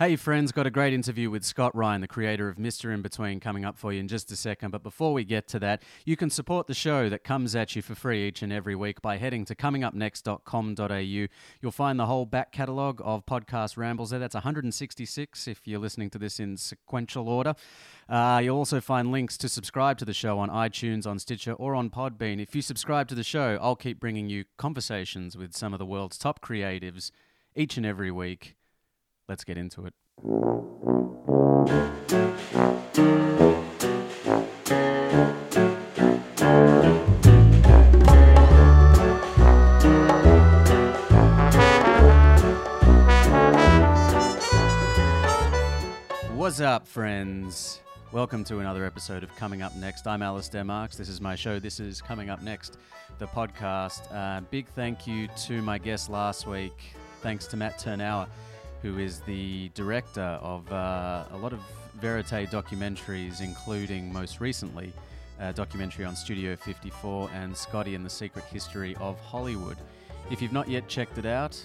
Hey, friends, got a great interview with Scott Ryan, the creator of Mr. In Between, coming up for you in just a second. But before we get to that, you can support the show that comes at you for free each and every week by heading to comingupnext.com.au. You'll find the whole back catalogue of podcast rambles there. That's 166 if you're listening to this in sequential order. Uh, you'll also find links to subscribe to the show on iTunes, on Stitcher, or on Podbean. If you subscribe to the show, I'll keep bringing you conversations with some of the world's top creatives each and every week. Let's get into it. What's up, friends? Welcome to another episode of Coming Up Next. I'm Alistair Marks. This is my show. This is Coming Up Next, the podcast. Uh, big thank you to my guest last week. Thanks to Matt Tyrnauer who is the director of uh, a lot of verite documentaries, including most recently a documentary on Studio 54 and Scotty and the Secret History of Hollywood. If you've not yet checked it out,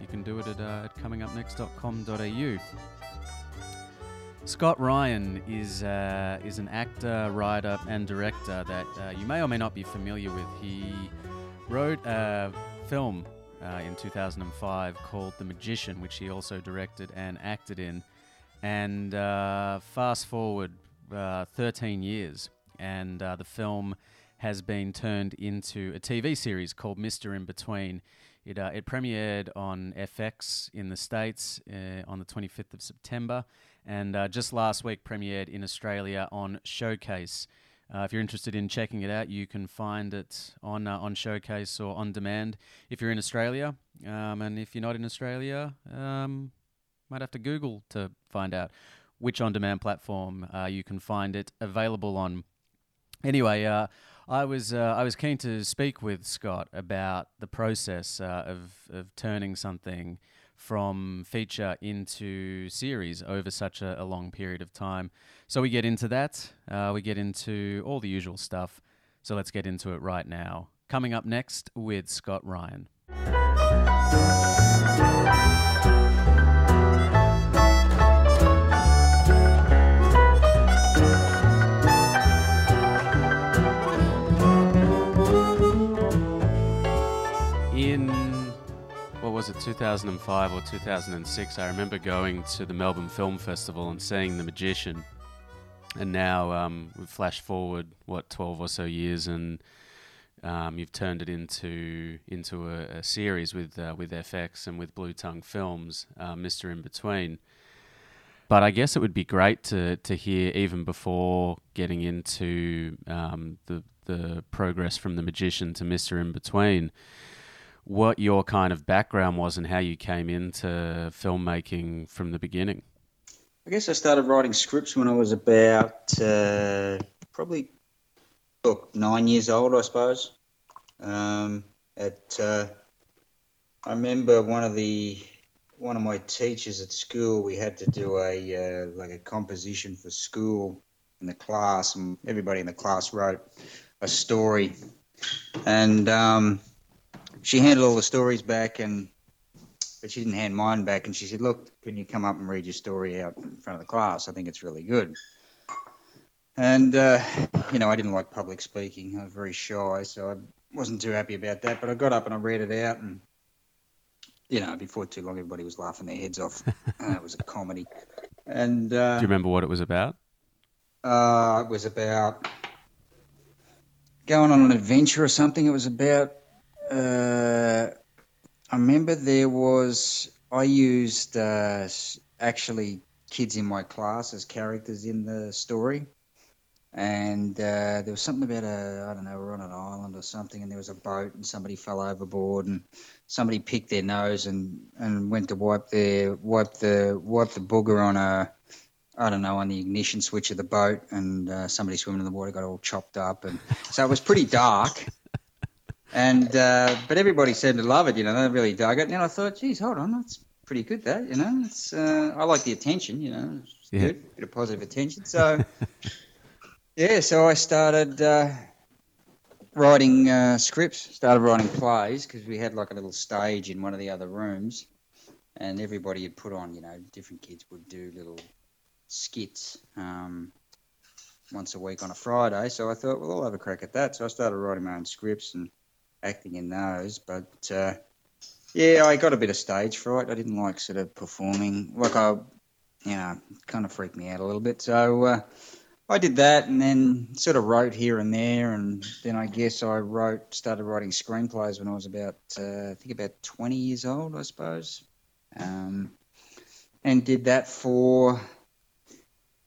you can do it at, uh, at comingupnext.com.au. Scott Ryan is uh, is an actor, writer, and director that uh, you may or may not be familiar with. He wrote a film uh, in 2005 called The Magician, which he also directed and acted in. And uh, fast forward uh, 13 years, and uh, the film has been turned into a TV series called Mr. In Between. It, uh, it premiered on FX in the States on the 25th of September, and just last week premiered in Australia on Showcase. Uh, if you're interested in checking it out, you can find it on uh, on Showcase or on demand. If you're in Australia, um, and if you're not in Australia, um, might have to Google to find out which on-demand platform uh, you can find it available on. Anyway, uh, I was uh, I was keen to speak with Scott about the process uh, of of turning something from feature into series over such a, a long period of time. So we get into that. Uh, we get into all the usual stuff. So let's get into it right now. Coming up next with Scott Ryan. Was it 2005 or 2006? I remember going to the Melbourne Film Festival and seeing The Magician. And now um, we've flashed forward what 12 or so years, and um, you've turned it into into a, a series with uh, with FX and with Blue Tongue Films, uh, Mister In Between. But I guess it would be great to to hear even before getting into um, the the progress from the magician to Mister In Between what your kind of background was and how you came into filmmaking from the beginning. I guess I started writing scripts when I was about uh, probably look, nine years old, I suppose. Um, at uh, I remember one of the one of my teachers at school. We had to do a uh, like a composition for school in the class, and everybody in the class wrote a story. And um, she handed all the stories back, and but she didn't hand mine back. And she said, "Look, can you come up and read your story out in front of the class? I think it's really good." And uh, you know, I didn't like public speaking. I was very shy, so I wasn't too happy about that. But I got up and I read it out, and you know, before too long, everybody was laughing their heads off. uh, it was a comedy. And uh, do you remember what it was about? Uh, it was about going on an adventure or something. It was about uh, I remember there was I used uh, actually kids in my class as characters in the story, and uh, there was something about a I don't know we're on an island or something, and there was a boat and somebody fell overboard and somebody picked their nose and, and went to wipe their wipe the wipe the booger on a I don't know on the ignition switch of the boat, and uh, somebody swimming in the water got all chopped up, and so it was pretty dark and uh, but everybody seemed to love it. You know, they really dug it. And I thought, geez, hold on, that's pretty good. That you know, it's uh, I like the attention. You know, it's yeah. good, bit of positive attention. So yeah, so I started uh, writing uh, scripts, started writing plays because we had like a little stage in one of the other rooms. and everybody had put on, you know, different kids would do little skits um, once a week on a Friday. So I thought, well, I'll have a crack at that. So I started writing my own scripts and acting in those. But uh, yeah, I got a bit of stage fright. I didn't like sort of performing. Like I, you know, kind of freaked me out a little bit. So uh, I did that, and then sort of wrote here and there, and then I guess I wrote, started writing screenplays when I was about, uh, I think about 20 years old, I suppose, um, and did that for,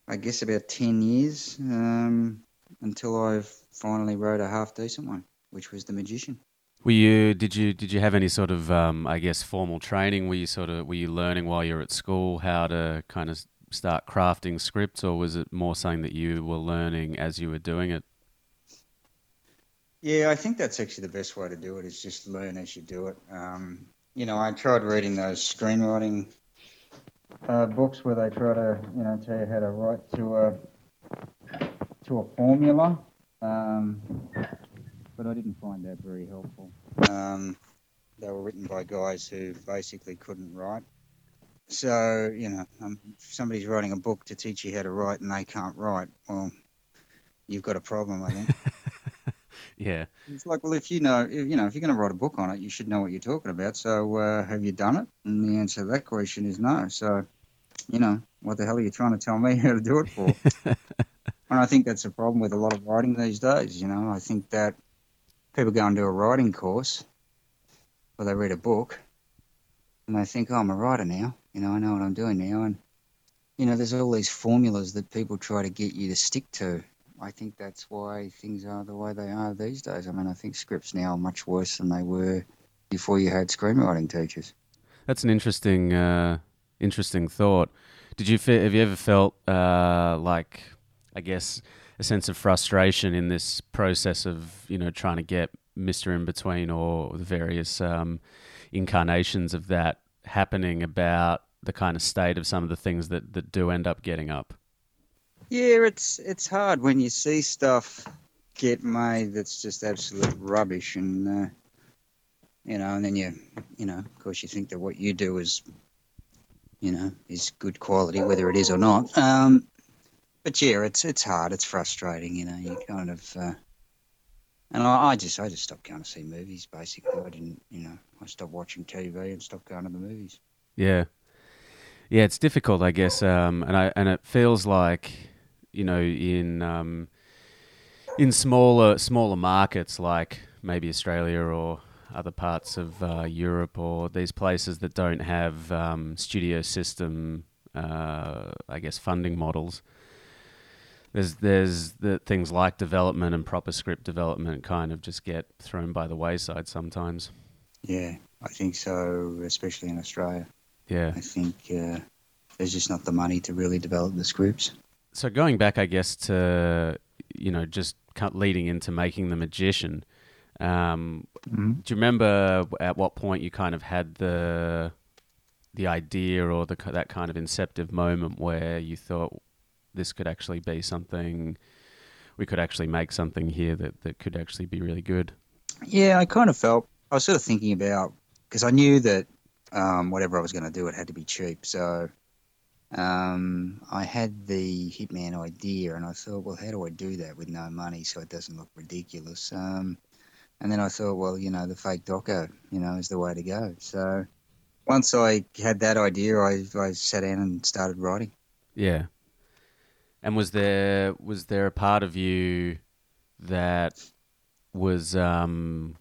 I guess, about 10 years um, until I finally wrote a half decent one, which was The Magician. Were you did you did you have any sort of um, I guess formal training? Were you sort of were you learning while you were at school how to kind of start crafting scripts, or was it more something that you were learning as you were doing it? Yeah, I think that's actually the best way to do it. it is just learn as you do it. Um, you know, I tried reading those screenwriting uh, books where they try to, you know, tell you how to write to a to a formula, um, but I didn't find that very helpful. Um, they were written by guys who basically couldn't write. So, you know, um, if somebody's writing a book to teach you how to write and they can't write, well, you've got a problem, I think. yeah. It's like, well, if you know, if, you know, if you're going to write a book on it, you should know what you're talking about. So, uh, have you done it? And the answer to that question is no. So, you know, what the hell are you trying to tell me how to do it for? and I think that's a problem with a lot of writing these days. You know, I think that people go and do a writing course or they read a book and they think, oh, I'm a writer now. You know, I know what I'm doing now. And, you know, there's all these formulas that people try to get you to stick to. I think that's why things are the way they are these days. I mean, I think scripts now are much worse than they were before you had screenwriting teachers. That's an interesting, uh, interesting thought. Did you have you ever felt uh, like, I guess, a sense of frustration in this process of you know trying to get Mister In Between or the various um, incarnations of that happening about the kind of state of some of the things that, that do end up getting up? Yeah, it's it's hard when you see stuff get made that's just absolute rubbish, and uh, you know, and then you, you know, of course, you think that what you do is, you know, is good quality, whether it is or not. Um, but yeah, it's it's hard. It's frustrating. You know, you kind of. Uh, and I, I, just I just stopped going to see movies. Basically, I didn't. You know, I stopped watching TV and stopped going to the movies. Yeah, yeah, it's difficult, I guess. Um, and I and it feels like, you know, in um, in smaller smaller markets like maybe Australia or other parts of uh, Europe or these places that don't have um, studio system, uh, I guess, funding models there's there's the things like development and proper script development kind of just get thrown by the wayside sometimes. Yeah, I think so, especially in Australia. Yeah, I think uh, there's just not the money to really develop the scripts. So going back, I guess to you know just leading into making the magician. Um, mm-hmm. Do you remember at what point you kind of had the the idea or the that kind of inceptive moment where you thought, this could actually be something we could actually make something here that, that could actually be really good. Yeah, I kind of felt I was sort of thinking about because I knew that um, whatever I was going to do, it had to be cheap. So um, I had the Hitman idea, and I thought, well, how do I do that with no money so it doesn't look ridiculous? Um, and then I thought, well, you know, the fake doco, you know, is the way to go. So once I had that idea, I, I sat down and started writing. Yeah. And was there was there a part of you that was, um,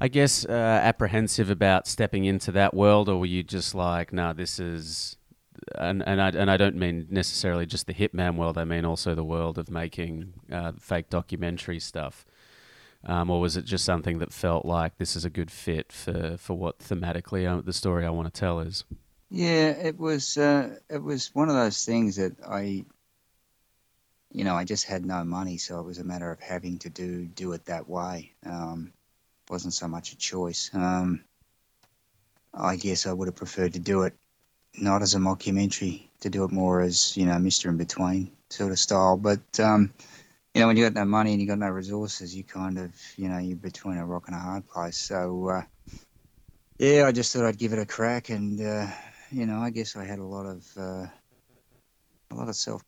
I guess, uh, apprehensive about stepping into that world, or were you just like, "No, nah, this is," and and I and I don't mean necessarily just the hitman world. I mean also the world of making uh, fake documentary stuff. Um, or was it just something that felt like this is a good fit for, for what thematically uh, the story I want to tell is? Yeah, it was uh, it was one of those things that I, you know, I just had no money, so it was a matter of having to do do it that way. Um, wasn't so much a choice. Um, I guess I would have preferred to do it not as a mockumentary, to do it more as you know, Mister in Between sort of style. But um, you know, when you got no money and you got no resources, you kind of, you know, you're between a rock and a hard place. So. Uh, yeah, I just thought I'd give it a crack, and uh, you know, I guess I had a lot of uh, a lot of self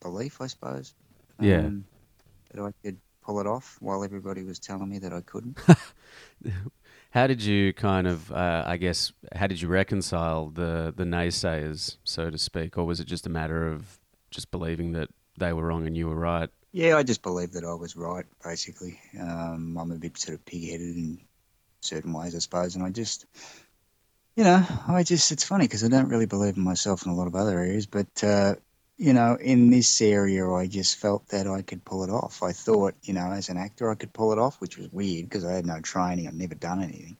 belief, I suppose. Yeah. um, that I could pull it off while everybody was telling me that I couldn't. How did you kind of, uh, I guess, how did you reconcile the the naysayers, so to speak, or was it just a matter of just believing that they were wrong and you were right? Yeah, I just believed that I was right, basically. Um, I'm a bit sort of pig-headed in certain ways, I suppose, and I just, you know, I just, it's funny because I don't really believe in myself in a lot of other areas, but, uh, you know, in this area, I just felt that I could pull it off. I thought, you know, as an actor, I could pull it off, which was weird because I had no training. I'd never done anything.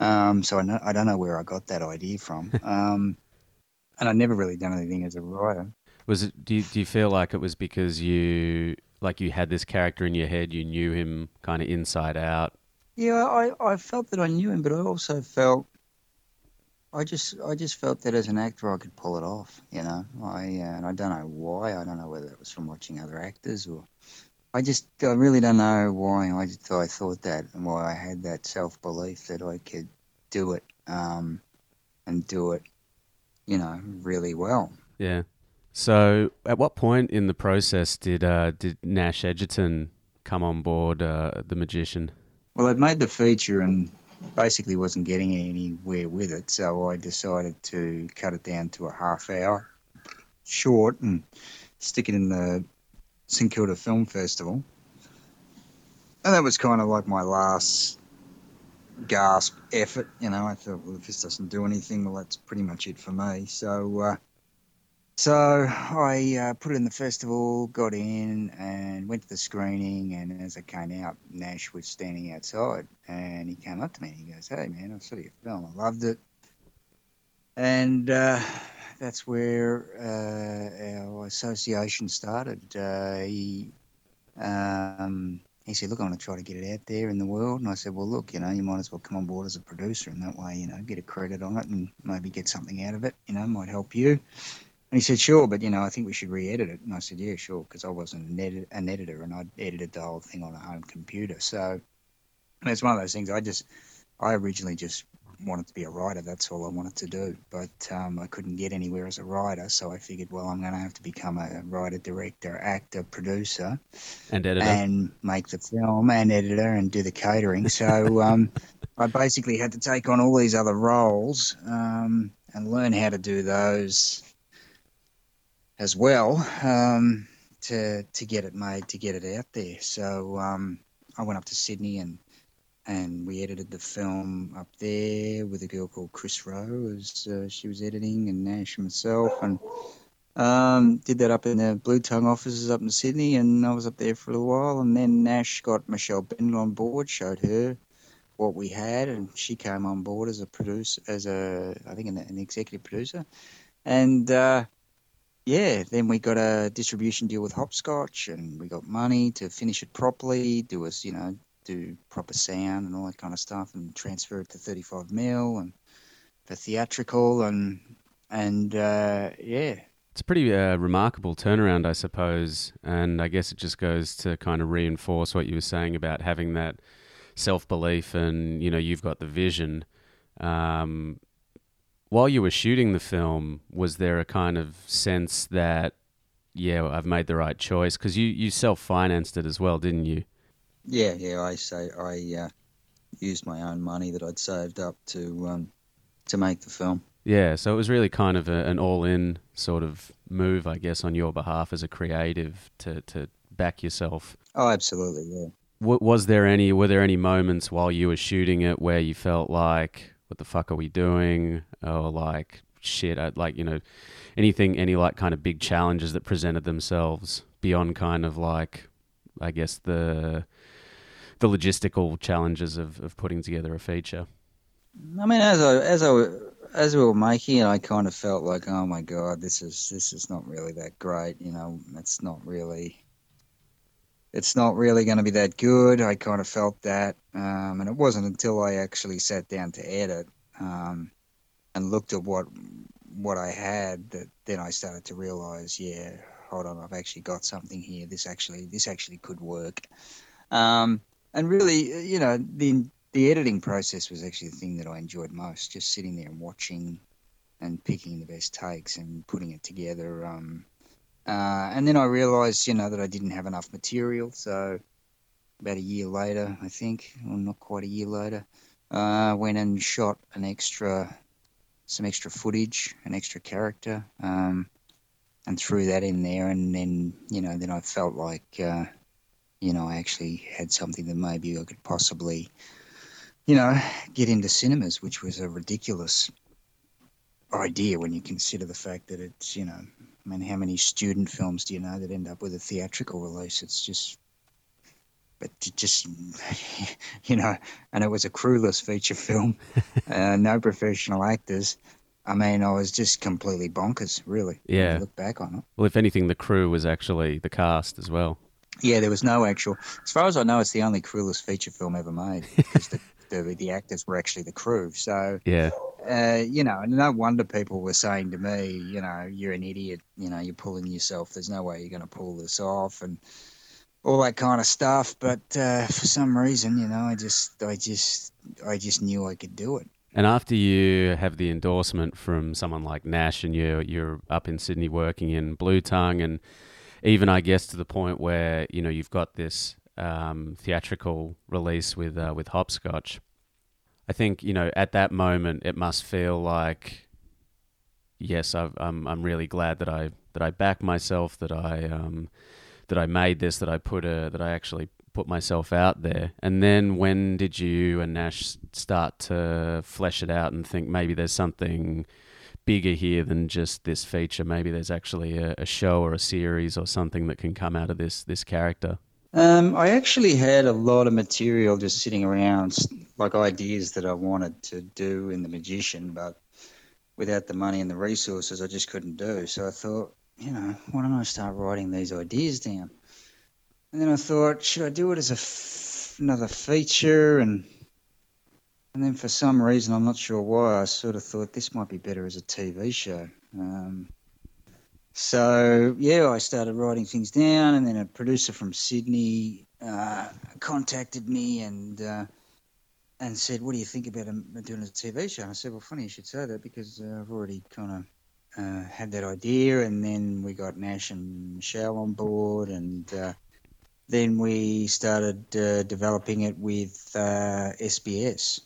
Um, so I, know, I don't know where I got that idea from. Um, and I'd never really done anything as a writer. Was it? Do you, do you feel like it was because you like you had this character in your head, you knew him kind of inside out? Yeah, I, I felt that I knew him, but I also felt I just I just felt that as an actor I could pull it off. You know, I uh, and I don't know why. I don't know whether it was from watching other actors or I just I really don't know why. I just I thought that and why I had that self belief that I could do it um, and do it, you know, really well. Yeah. So, at what point in the process did uh, did Nash Edgerton come on board, uh, the magician? Well, I'd made the feature and basically wasn't getting anywhere with it, so I decided to cut it down to a half hour short and stick it in the St Kilda Film Festival. And that was kind of like my last gasp effort, you know. I thought, well, if this doesn't do anything, well, that's pretty much it for me. So, uh, so I uh, put it in the festival, got in, and went to the screening. And as I came out, Nash was standing outside, and he came up to me and he goes, "Hey, man, I saw your film. I loved it." And uh, that's where uh, our association started. Uh, he um, he said, "Look, I want to try to get it out there in the world." And I said, "Well, look, you know, you might as well come on board as a producer, and that way, you know, get a credit on it and maybe get something out of it. You know, might help you." And he said, "Sure, but you know, I think we should re-edit it." And I said, "Yeah, sure," because I wasn't an, edit- an editor, and I edited the whole thing on a home computer. So it's one of those things. I just, I originally just wanted to be a writer. That's all I wanted to do. But um, I couldn't get anywhere as a writer, so I figured, well, I'm going to have to become a writer, director, actor, producer, And editor. and make the film and editor and do the catering. So um, I basically had to take on all these other roles um, and learn how to do those as well um, to to get it made, to get it out there. So um, I went up to Sydney and and we edited the film up there with a girl called Chris Rowe as uh, she was editing, and Nash and myself, and um, did that up in the Blue Tongue offices up in Sydney, and I was up there for a little while, and then Nash got Michelle Bennett on board, showed her what we had, and she came on board as a producer, as a I think an, an executive producer, and uh, yeah, then we got a distribution deal with Hopscotch, and we got money to finish it properly, do us, you know, do proper sound and all that kind of stuff, and transfer it to 35 mil and for theatrical, and and uh, yeah, It's a pretty uh, remarkable turnaround, I suppose, and I guess it just goes to kind of reinforce what you were saying about having that self belief, and you know, you've got the vision. Um, while you were shooting the film, was there a kind of sense that, yeah, I've made the right choice? Because you you self financed it as well, didn't you? yeah, yeah. I say I uh, used my own money that I'd saved up to um, to make the film. Yeah, so it was really kind of a, an all-in sort of move, I guess, on your behalf as a creative to to back yourself. Oh, absolutely, yeah. W- was there any were there any moments while you were shooting it where you felt like what the fuck are we doing or like shit I, like you know anything any like kind of big challenges that presented themselves beyond kind of like i guess the the logistical challenges of, of putting together a feature I mean, as I as I as we were making it, I kind of felt like, oh my god, this is this is not really that great. You know, it's not really. It's not really going to be that good. I kind of felt that, um, and it wasn't until I actually sat down to edit um, and looked at what what I had that then I started to realize, yeah, hold on, I've actually got something here. This actually this actually could work. Um, and really, you know, the the editing process was actually the thing that I enjoyed most. Just sitting there and watching and picking the best takes and putting it together. Um, uh, and then I realised, you know, that I didn't have enough material. So about a year later, I think, or not quite a year later, uh, went and shot an extra, some extra footage, an extra character, um, and threw that in there. And then, you know, then I felt like, uh, you know, I actually had something that maybe I could possibly, you know, get into cinemas, which was a ridiculous idea when you consider the fact that it's, you know, I mean, how many student films do you know that end up with a theatrical release? It's just, but just, you know, and it was a crewless feature film, uh, no professional actors. I mean, I was just completely bonkers, really. Yeah. look back on it. Well, if anything, the crew was actually the cast as well. Yeah, there was no actual. As far as I know, it's the only crewless feature film ever made because the, the the actors were actually the crew. So Yeah. Uh, you know, no wonder people were saying to me, you know, you're an idiot. You know, you're pulling yourself. There's no way you're going to pull this off, and all that kind of stuff. But uh, for some reason, you know, I just, I just, I just knew I could do it. And after you have the endorsement from someone like Nash, and you're you're up in Sydney working in Blue Tongue, and even I guess to the point where you know you've got this um, theatrical release with uh, with Hopscotch. I think you know at that moment it must feel like yes, I've, I'm I'm really glad that I that I backed myself, that I um, that I made this, that I put a that I actually put myself out there. And then when did you and Nash start to flesh it out and think maybe there's something bigger here than just this feature? Maybe there's actually a, a show or a series or something that can come out of this this character. Um, I actually had a lot of material just sitting around, like ideas that I wanted to do in The Magician, but without the money and the resources, I just couldn't do. So I thought, you know, why don't I start writing these ideas down? And then I thought, should I do it as a f- another feature? And and then for some reason, I'm not sure why, I sort of thought this might be better as a TV show. Um, so yeah, I started writing things down, and then a producer from Sydney uh, contacted me and uh, and said, "What do you think about doing a TV show?" And I said, "Well, funny you should say that because uh, I've already kind of uh, had that idea." And then we got Nash and Michelle on board, and uh, then we started uh, developing it with SBS,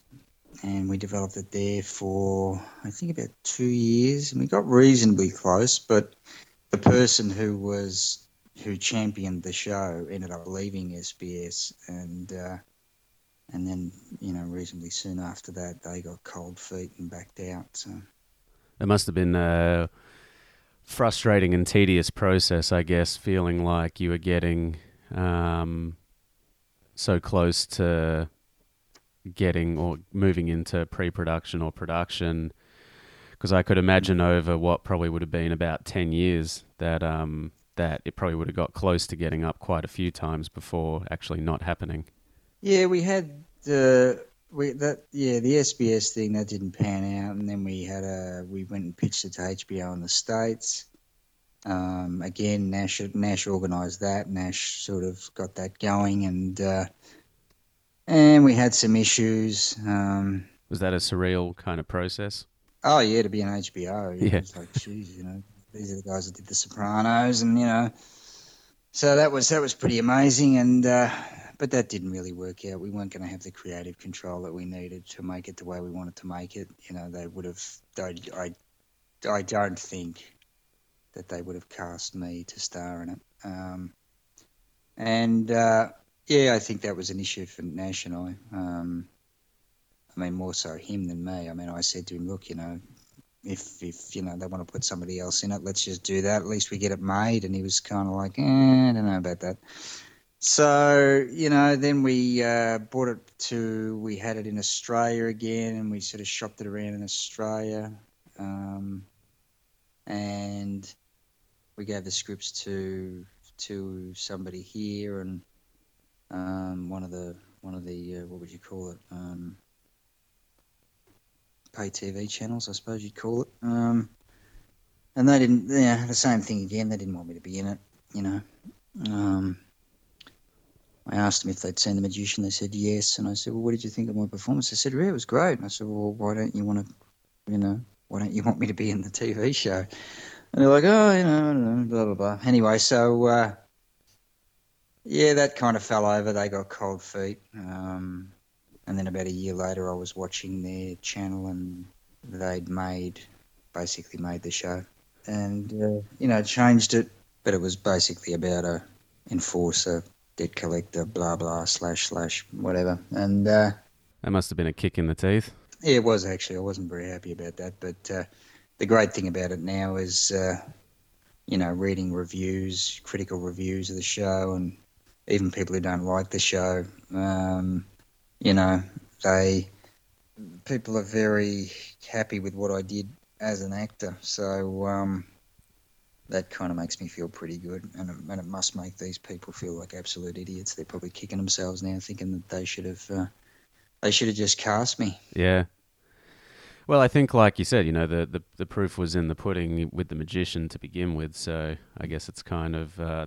and we developed it there for I think about two years, and we got reasonably close, but the person who was who championed the show ended up leaving SBS, and uh, and then you know reasonably soon after that they got cold feet and backed out. So It must have been a frustrating and tedious process, I guess, feeling like you were getting um, so close to getting or moving into pre-production or production. Because I could imagine over what probably would have been about ten years that um, that it probably would have got close to getting up quite a few times before actually not happening. yeah, we had the we that yeah the SBS thing that didn't pan out, and then we had a we went and pitched it to HBO in the states. Um, again, Nash Nash organised that. Nash sort of got that going, and uh, and we had some issues. Um, Was that a surreal kind of process? Oh yeah, to be on HBO. Yeah. It's like, geez, you know, these are the guys that did The Sopranos, and you know, so that was that was pretty amazing. And uh, but that didn't really work out. We weren't going to have the creative control that we needed to make it the way we wanted to make it. You know, they would have. I, I, I don't think that they would have cast me to star in it. Um, and uh, yeah, I think that was an issue for Nash and I. Um, I mean, more so him than me. I mean, I said to him, look, you know, if if you know they want to put somebody else in it, let's just do that. At least we get it made. And he was kind of like, eh, I don't know about that. So you know, then we uh, brought it to. We had it in Australia again, and we sort of shopped it around in Australia, um, and we gave the scripts to to somebody here, and um, one of the one of the uh, what would you call it? Um, pay TV channels, I suppose you'd call it. Um, and they didn't, yeah, the same thing again. They didn't want me to be in it, you know. Um, I asked them if they'd seen The Magician. They said yes. And I said, well, what did you think of my performance? They said, yeah, it was great. And I said, well, why don't you want to, you know, why don't you want me to be in the TV show? And they're like, oh, you know, blah, blah, blah. Anyway, so, uh, yeah, that kind of fell over. They got cold feet. Um, and then about a year later, I was watching their channel and they'd made, basically made the show. And, uh, you know, changed it. But it was basically about a enforcer debt collector, blah blah, slash slash, whatever. And uh, that must have been a kick in the teeth. Yeah, it was actually. I wasn't very happy about that. But uh, the great thing about it now is, uh, you know, reading reviews, critical reviews of the show, and even people who don't like the show. Um, you know, they people are very happy with what I did as an actor. So um, that kind of makes me feel pretty good, and it, and it must make these people feel like absolute idiots. They're probably kicking themselves now, thinking that they should have uh, they should have just cast me. Yeah. Well, I think, like you said, you know, the, the, the proof was in the pudding with the magician to begin with. So I guess it's kind of uh,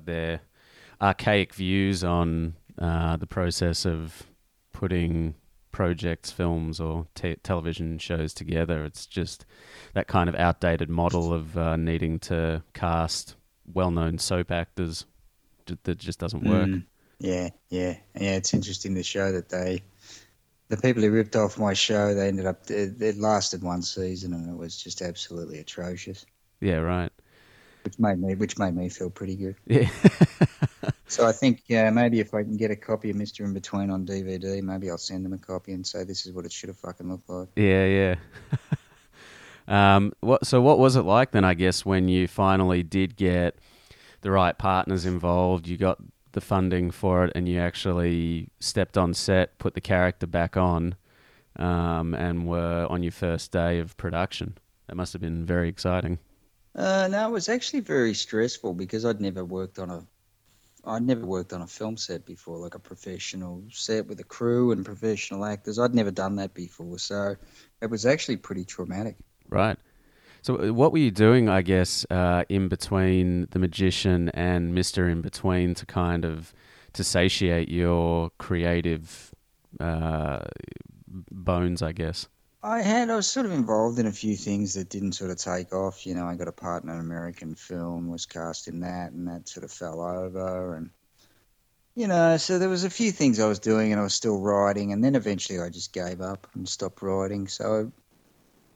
archaic views on uh, the process of putting projects, films, or te- television shows together. It's just that kind of outdated model of uh, needing to cast well-known soap actors that just doesn't work. Mm, yeah, yeah, yeah. It's interesting to show that they, the people who ripped off my show, they ended up it lasted one season and it was just absolutely atrocious. Yeah, right. Which made me, which made me feel pretty good. Yeah. So I think yeah, maybe if I can get a copy of Mister In Between on DVD, maybe I'll send them a copy and say this is what it should have fucking looked like. Yeah, yeah. um, what? So what was it like then? I guess when you finally did get the right partners involved, you got the funding for it, and you actually stepped on set, put the character back on, um, and were on your first day of production. That must have been very exciting. Uh, no, it was actually very stressful because I'd never worked on a I'd never worked on a film set before, like a professional set with a crew and professional actors. I'd never done that before, so it was actually pretty traumatic. Right. So, uh, what were you doing, I guess, uh, in between the magician and Mister In Between to kind of to satiate your creative uh, bones, I guess? I had. I was sort of involved in a few things that didn't sort of take off. You know, I got a part in an American film, was cast in that, and that sort of fell over. And you know, so there was a few things I was doing, and I was still writing. And then eventually, I just gave up and stopped writing. So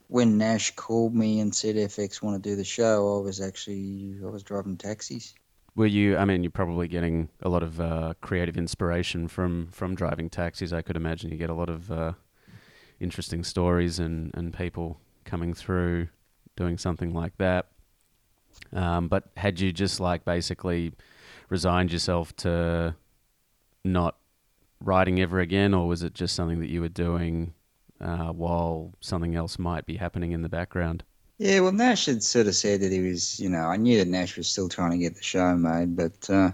when Nash called me and said FX want to do the show, I was actually I was driving taxis. Were you? I mean, you're probably getting a lot of uh, creative inspiration from from driving taxis. I could imagine you get a lot of. Uh interesting stories and, and people coming through doing something like that. Um, but had you just like basically resigned yourself to not writing ever again, or was it just something that you were doing uh, while something else might be happening in the background? Yeah, well, Nash had sort of said that he was, you know, I knew that Nash was still trying to get the show made, but uh,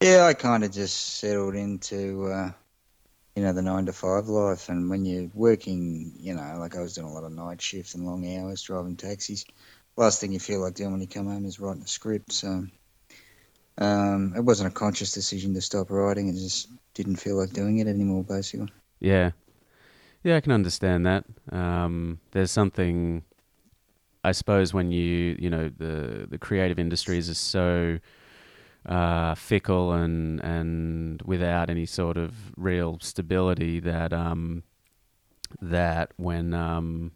yeah, I kind of just settled into uh, you know, the nine to five life. And when you're working, you know, like I was doing a lot of night shifts and long hours driving taxis, last thing you feel like doing when you come home is writing a script. So um, it wasn't a conscious decision to stop writing. It just didn't feel like doing it anymore, basically. Yeah. Yeah, I can understand that. Um, there's something, I suppose, when you, you know, the, the creative industries are so uh, fickle and and without any sort of real stability that um, that when um,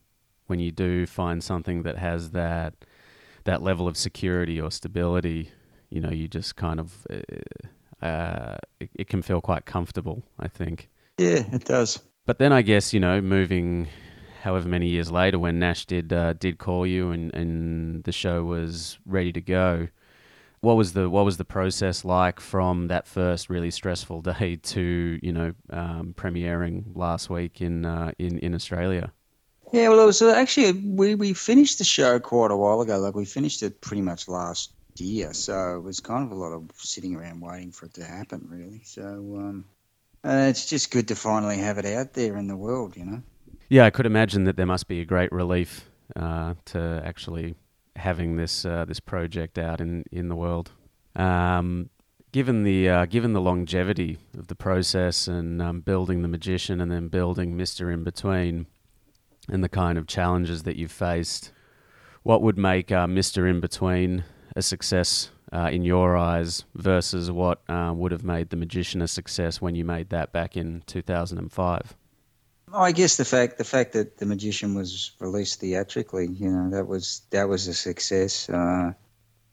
when you do find something that has that that level of security or stability, you know, you just kind of uh, uh, it, it can feel quite comfortable. I think. Yeah, it does. But then I guess you know, moving however many years later, when Nash did uh, did call you and and the show was ready to go what was the what was the process like from that first really stressful day to you know um, premiering last week in uh, in in Australia? Yeah, well, it was uh, actually we we finished the show quite a while ago. Like we finished it pretty much last year, so it was kind of a lot of sitting around waiting for it to happen, really. So um, uh, it's just good to finally have it out there in the world, you know. Yeah, I could imagine that there must be a great relief uh, to actually having this uh, this project out in in the world. Um, given the uh, given the longevity of the process and um, building the magician and then building Mister in between, and the kind of challenges that you've faced, what would make uh, Mister in between a success uh, in your eyes versus what uh, would have made the magician a success when you made that back in two thousand and five? I guess the fact the fact that the magician was released theatrically, you know, that was that was a success. Uh,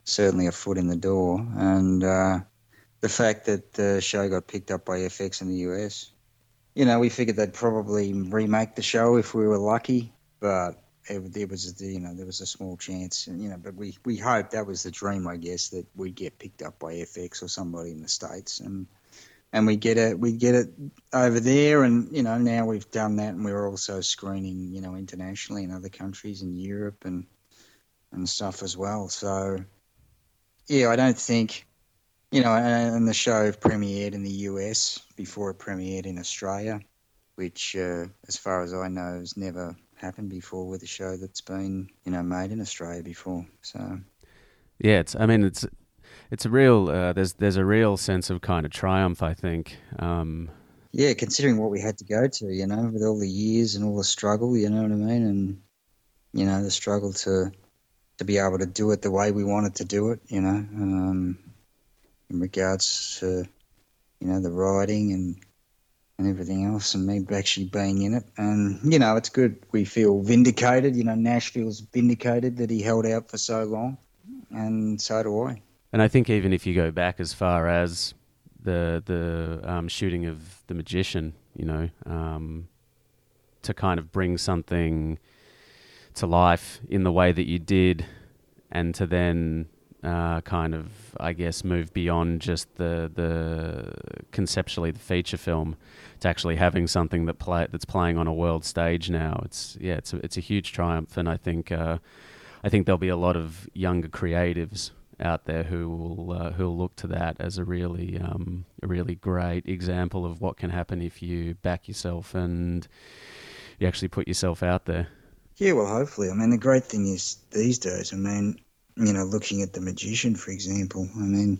certainly a foot in the door, and uh, the fact that the show got picked up by FX in the US. You know, we figured they'd probably remake the show if we were lucky, but it, there was you know there was a small chance, and you know, but we we hoped that was the dream, I guess, that we'd get picked up by FX or somebody in the states, and and we get it we get it over there, and you know now we've done that, and we're also screening you know internationally in other countries in Europe and and stuff as well. So yeah, I don't think you know, and the show premiered in the US before it premiered in Australia, which, uh, as far as I know, has never happened before with a show that's been, you know, made in Australia before. So, yeah, it's. I mean, it's it's a real. Uh, there's there's a real sense of kind of triumph. I think. Um, yeah, considering what we had to go to, you know, with all the years and all the struggle, you know what I mean, and you know the struggle to to be able to do it the way we wanted to do it, you know. Um, in regards to you know the writing and and everything else, and me actually being in it. And you know, it's good. We feel vindicated. You know, Nash feels vindicated that he held out for so long, and so do I. And I think even if you go back as far as the the um, shooting of the magician, you know, um, to kind of bring something to life in the way that you did, and to then uh, kind of, I guess, move beyond just the the conceptually the feature film to actually having something that play that's playing on a world stage now. It's yeah, it's a, it's a huge triumph, and I think uh, I think there'll be a lot of younger creatives out there who will uh, who will look to that as a really um, a really great example of what can happen if you back yourself and you actually put yourself out there. Yeah, well, hopefully. I mean, the great thing is these days. I mean, you know, looking at the magician, for example, I mean,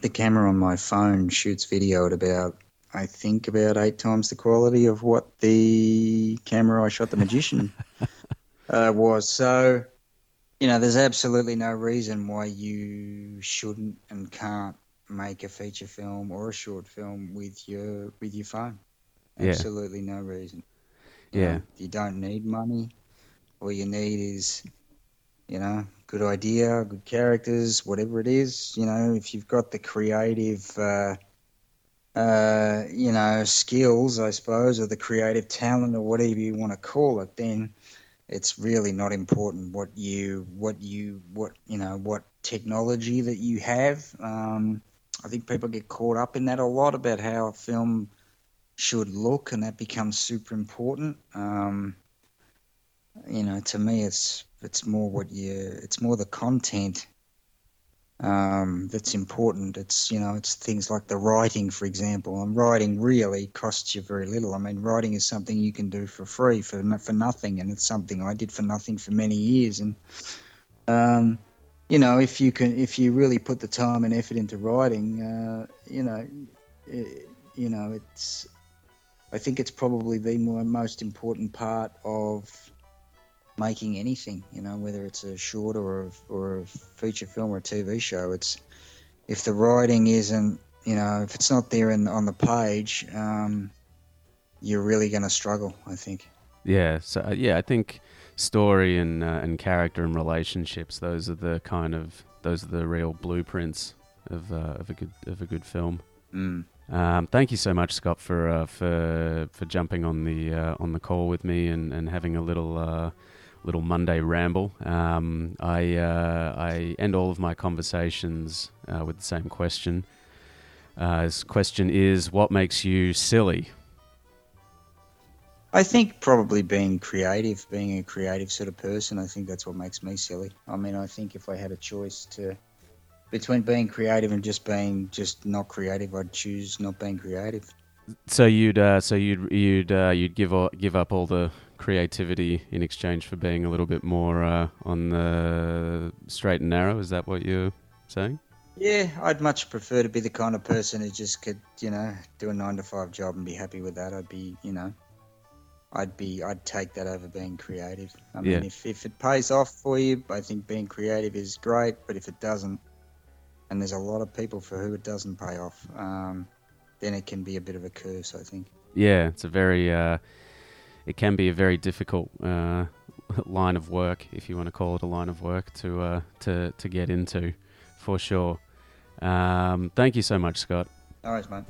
the camera on my phone shoots video at about, I think, about eight times the quality of what the camera I shot the magician uh, was. So, you know, there's absolutely no reason why you shouldn't and can't make a feature film or a short film with your with your phone. Yeah. Absolutely no reason. You Yeah. know, you don't need money. All you need is, you know, good idea, good characters, whatever it is. You know, if you've got the creative, uh, uh, you know, skills, I suppose, or the creative talent, or whatever you want to call it, then it's really not important what you, what you, what you know, what technology that you have. Um, I think people get caught up in that a lot about how a film should look, and that becomes super important. Um, you know, to me, it's it's more what you, it's more the content um, that's important. It's you know, it's things like the writing, for example. And writing really costs you very little. I mean, writing is something you can do for free for for nothing, and it's something I did for nothing for many years. And um, you know, if you can, if you really put the time and effort into writing, uh, you know, it, you know, it's. I think it's probably the more, most important part of making anything, you know, whether it's a short or a, or a feature film or a TV show. It's if the writing isn't, you know, if it's not there in, on the page, um, you're really going to struggle. I think. Yeah, so uh, yeah, I think story and uh, and character and relationships those are the kind of those are the real blueprints of uh, of a good of a good film. Mm. Um, thank you so much, Scott, for uh, for for jumping on the uh, on the call with me and, and having a little uh, little Monday ramble. Um, I uh, I end all of my conversations uh, with the same question. Uh, this question is, what makes you silly? I think probably being creative, being a creative sort of person, I think that's what makes me silly. I mean, I think if I had a choice to between being creative and just being just not creative, I'd choose not being creative. So you'd uh, so you'd you'd uh, you'd give all, give up all the creativity in exchange for being a little bit more uh, on the straight and narrow. Is that what you're saying? Yeah, I'd much prefer to be the kind of person who just could, you know, do a nine to five job and be happy with that. I'd be, you know, I'd be, I'd take that over being creative. I mean, Yeah. if, if it pays off for you, I think being creative is great. But if it doesn't, and there's a lot of people for who it doesn't pay off, um, then it can be a bit of a curse. I think. Yeah, it's a very, uh, it can be a very difficult uh, line of work, if you want to call it a line of work, to uh, to to get into, for sure. Um, thank you so much, Scott. All right, mate.